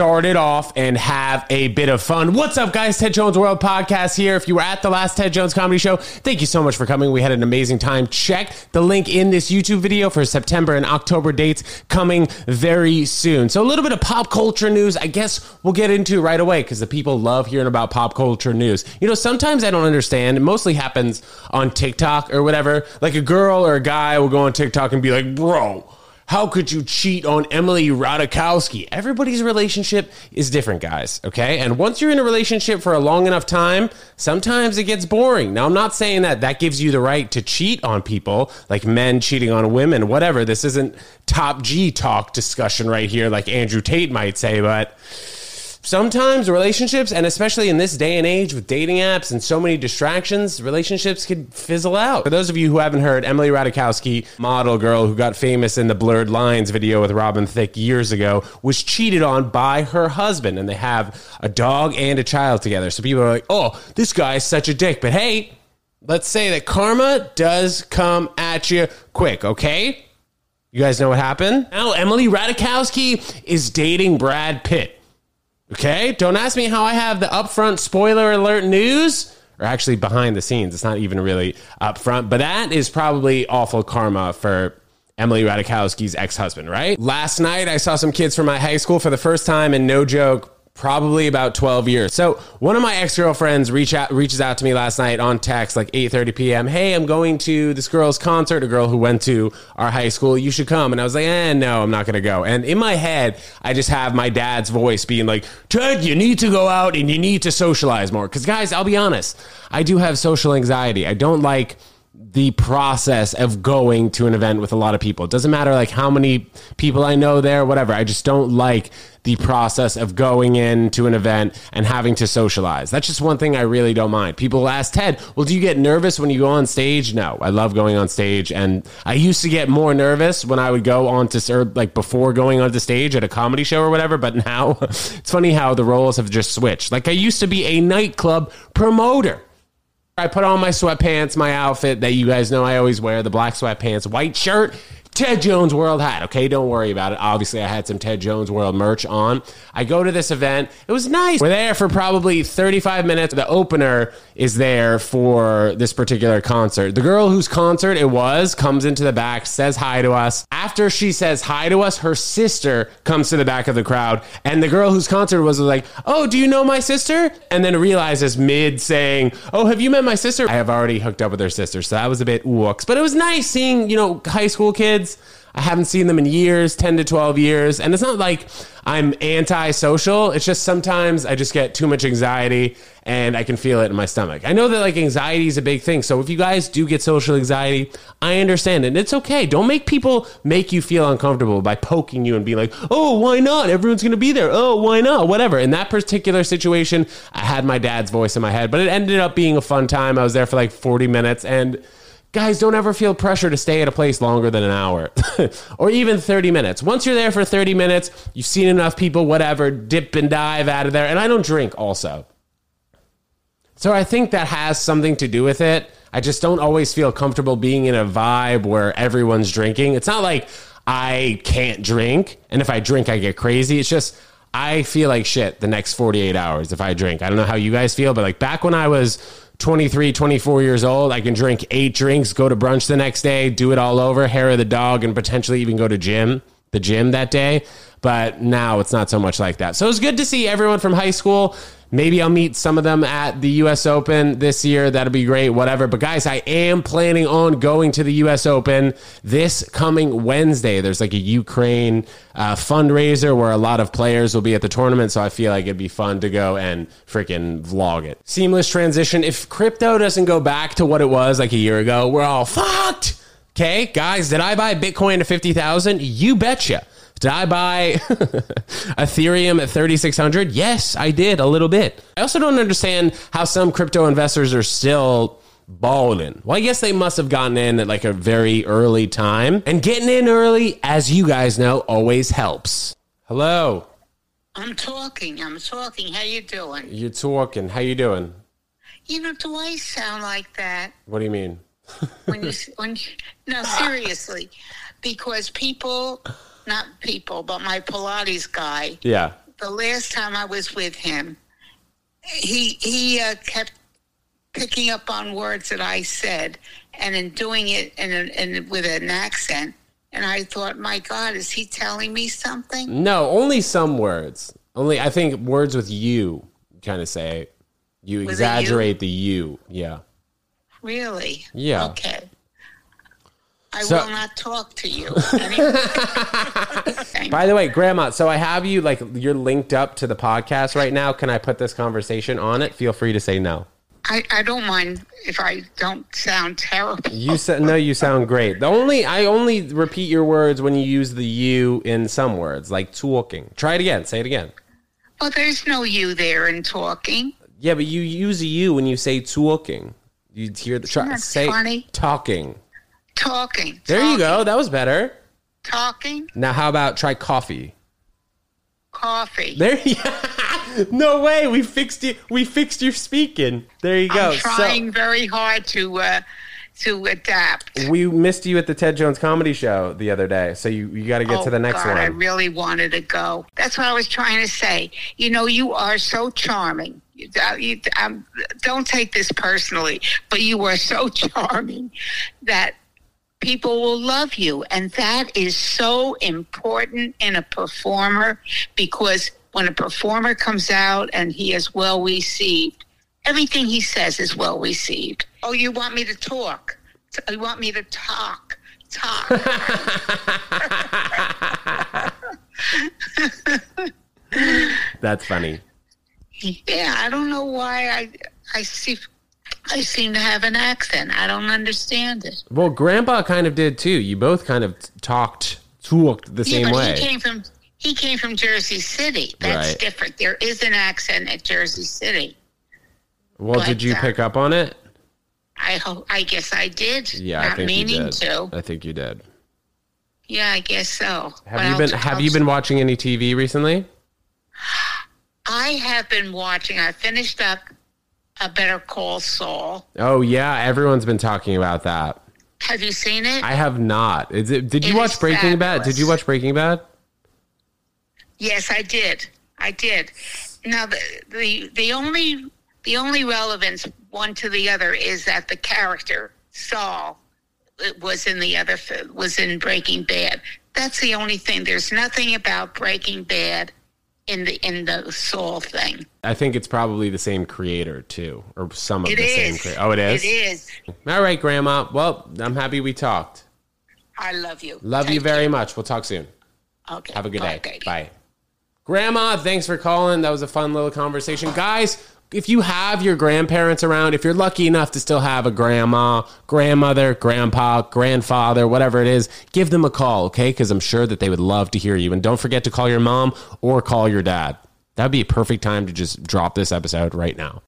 start it off and have a bit of fun. What's up, guys? Ted Jones World Podcast here. If you were at the last Ted Jones Comedy Show, thank you so much for coming. We had an amazing time. Check the link in this YouTube video for September and October dates coming very soon. So, a little bit of pop culture news, I guess we'll get into right away because the people love hearing about pop culture news. You know, sometimes I don't understand. It mostly happens on TikTok or whatever. Like a girl or a guy will go on TikTok and be like, bro, how could you cheat on Emily Ratajkowski? Everybody's relationship is different, guys. Okay. And once you're in a relationship for a long enough time, sometimes it gets boring. Now, I'm not saying that that gives you the right to cheat on people, like men cheating on women, whatever. This isn't top G talk discussion right here, like Andrew Tate might say, but sometimes relationships, and especially in this day and age with dating apps and so many distractions, relationships could fizzle out. For those of you who haven't heard, Emily Ratajkowski, model girl who got famous in the Blurred Lines video with Robin Thicke years ago, was cheated on by her husband, and they have a dog and a child together. So people are like, oh, this guy's such a dick. But hey, let's say that karma does come at you quick, okay? You guys know what happened? Now, Emily Ratajkowski is dating Brad Pitt. Okay, don't ask me how I have the upfront spoiler alert news, or actually behind the scenes. It's not even really upfront, but that is probably awful karma for Emily Ratajkowski's ex husband, right? Last night, I saw some kids from my high school for the first time, and no joke, probably about 12 years. So one of my ex-girlfriends reach out, reaches out to me last night on text, like 8.30 p.m. Hey, I'm going to this girl's concert, a girl who went to our high school. You should come. And I was like, eh, no, I'm not going to go. And in my head, I just have my dad's voice being like, Ted, you need to go out and you need to socialize more. Because guys, I'll be honest, I do have social anxiety. I don't like the process of going to an event with a lot of people. It doesn't matter like how many people I know there, whatever. I just don't like the process of going into an event and having to socialize. That's just one thing I really don't mind. People ask Ted, well, do you get nervous when you go on stage? No, I love going on stage. And I used to get more nervous when I would go on to serve, like before going onto stage at a comedy show or whatever. But now it's funny how the roles have just switched. Like I used to be a nightclub promoter. I put on my sweatpants, my outfit that you guys know I always wear, the black sweatpants, white shirt, Ted Jones World hat. Okay, don't worry about it. Obviously, I had some Ted Jones World merch on. I go to this event. It was nice. We're there for probably 35 minutes. The opener is there for this particular concert. The girl whose concert it was comes into the back, says hi to us. After she says hi to us, her sister comes to the back of the crowd. And the girl whose concert was, was like, Oh, do you know my sister? And then realizes mid saying, Oh, have you met my sister? I have already hooked up with her sister. So that was a bit wooks. But it was nice seeing, you know, high school kids kids. I haven't seen them in years, 10 to 12 years. And it's not like I'm anti-social. It's just sometimes I just get too much anxiety and I can feel it in my stomach. I know that like anxiety is a big thing. So if you guys do get social anxiety, I understand. And it's okay. Don't make people make you feel uncomfortable by poking you and being like, oh, why not? Everyone's going to be there. Oh, why not? Whatever. In that particular situation, I had my dad's voice in my head, but it ended up being a fun time. I was there for like 40 minutes and guys don't ever feel pressure to stay at a place longer than an hour or even 30 minutes. Once you're there for 30 minutes you've seen enough people whatever dip and dive out of there. And i don't drink also. So i think that has something to do with it. I just don't always feel comfortable being in a vibe where everyone's drinking. It's not like i can't drink and if i drink i get crazy. It's just i feel like shit the next 48 hours if i drink. I don't know how you guys feel but like back when i was 23, 24 years old, I can drink eight drinks, go to brunch the next day, do it all over, hair of the dog, and potentially even go to gym, the gym that day. But now it's not so much like that. So it's good to see everyone from high school Maybe I'll meet some of them at the US Open this year. That'll be great, whatever. But guys, I am planning on going to the US Open this coming Wednesday. There's like a Ukraine uh, fundraiser where a lot of players will be at the tournament. So I feel like it'd be fun to go and freaking vlog it. Seamless transition. If crypto doesn't go back to what it was like a year ago, we're all fucked. Okay, guys, did I buy Bitcoin at 50,000? You betcha. Did I buy Ethereum at 3600? Yes, I did a little bit. I also don't understand how some crypto investors are still balling. Well, I guess they must have gotten in at like a very early time. And getting in early, as you guys know, always helps. Hello. I'm talking. I'm talking. How you doing? You're talking. How you doing? You know, do I sound like that? What do you mean? when you when you, no seriously, because people not people, but my Pilates guy. Yeah. the last time I was with him, he he uh, kept picking up on words that I said and in doing it in, a, in with an accent. And I thought, my God, is he telling me something? No, only some words. Only I think words with you kind of say you With exaggerate the you. Yeah. Really? Yeah. Okay. I So- will not talk to you. anymore. By the way, Grandma, so I have you like you're linked up to the podcast right now. Can I put this conversation on it? Feel free to say no. I, I don't mind if I don't sound terrible. You said no. You sound great. The only I only repeat your words when you use the you in some words, like talking. Try it again. Say it again. Well, there's no you there in talking. Yeah, but you use a you when you say talking. You hear the try say funny? talking. Talking. There you go. That was better. Talking. Now, how about try coffee? Coffee. There. Yeah. no way. We fixed you. We fixed your speaking. There you go. I'm trying very hard to uh, to adapt. We missed you at the Ted Jones Comedy Show the other day. So you you got to get oh, to the next God, I really wanted to go. That's what I was trying to say. You know, you are so charming. You, uh, you, um, don't take this personally, but you are so charming that people will love you. And that is so important in a performer because when a performer comes out and he is well received, everything he says is well received. Oh, you want me to talk? You want me to talk? Talk. That's funny. Yeah, I don't know why I I see I seem to have an accent. I don't understand it. Well, Grandpa kind of did too. You both kind of talked talked the yeah, same but way. he came from he came from Jersey City. That's Right. different. There is an accent at Jersey City. well, but, did you uh, pick up on it? I hope I guess I did. Yeah, not I think meaning you did. to. I think you did. Yeah, I guess so. But Have you I'll- been Have you been watching any TV recently? I have been watching. I finished up a Better Call Saul. Oh yeah, everyone's been talking about that. Have you seen it? I have not. Is it? Did you It watch Breaking Bad? Did you watch Breaking Bad? Yes, I did. I did. Now the the the only the only relevance one to the other is that the character Saul was in the other was in Breaking Bad. That's the only thing. There's nothing about Breaking Bad in the in the Saul thing. I think it's probably the same creator too, or some of It the same is. creator. Oh, it is. It is. All right, Grandma. Well, I'm happy we talked. I love you. Love you Take very much. We'll talk soon. Okay. Have a good Bye, day. Bye. Grandma, thanks for calling. That was a fun little conversation. Guys, if you have your grandparents around, if you're lucky enough to still have a grandma, grandmother, grandpa, grandfather, whatever it is, give them a call, okay? Because I'm sure that they would love to hear you. And don't forget to call your mom or call your dad. That'd be a perfect time to just drop this episode right now.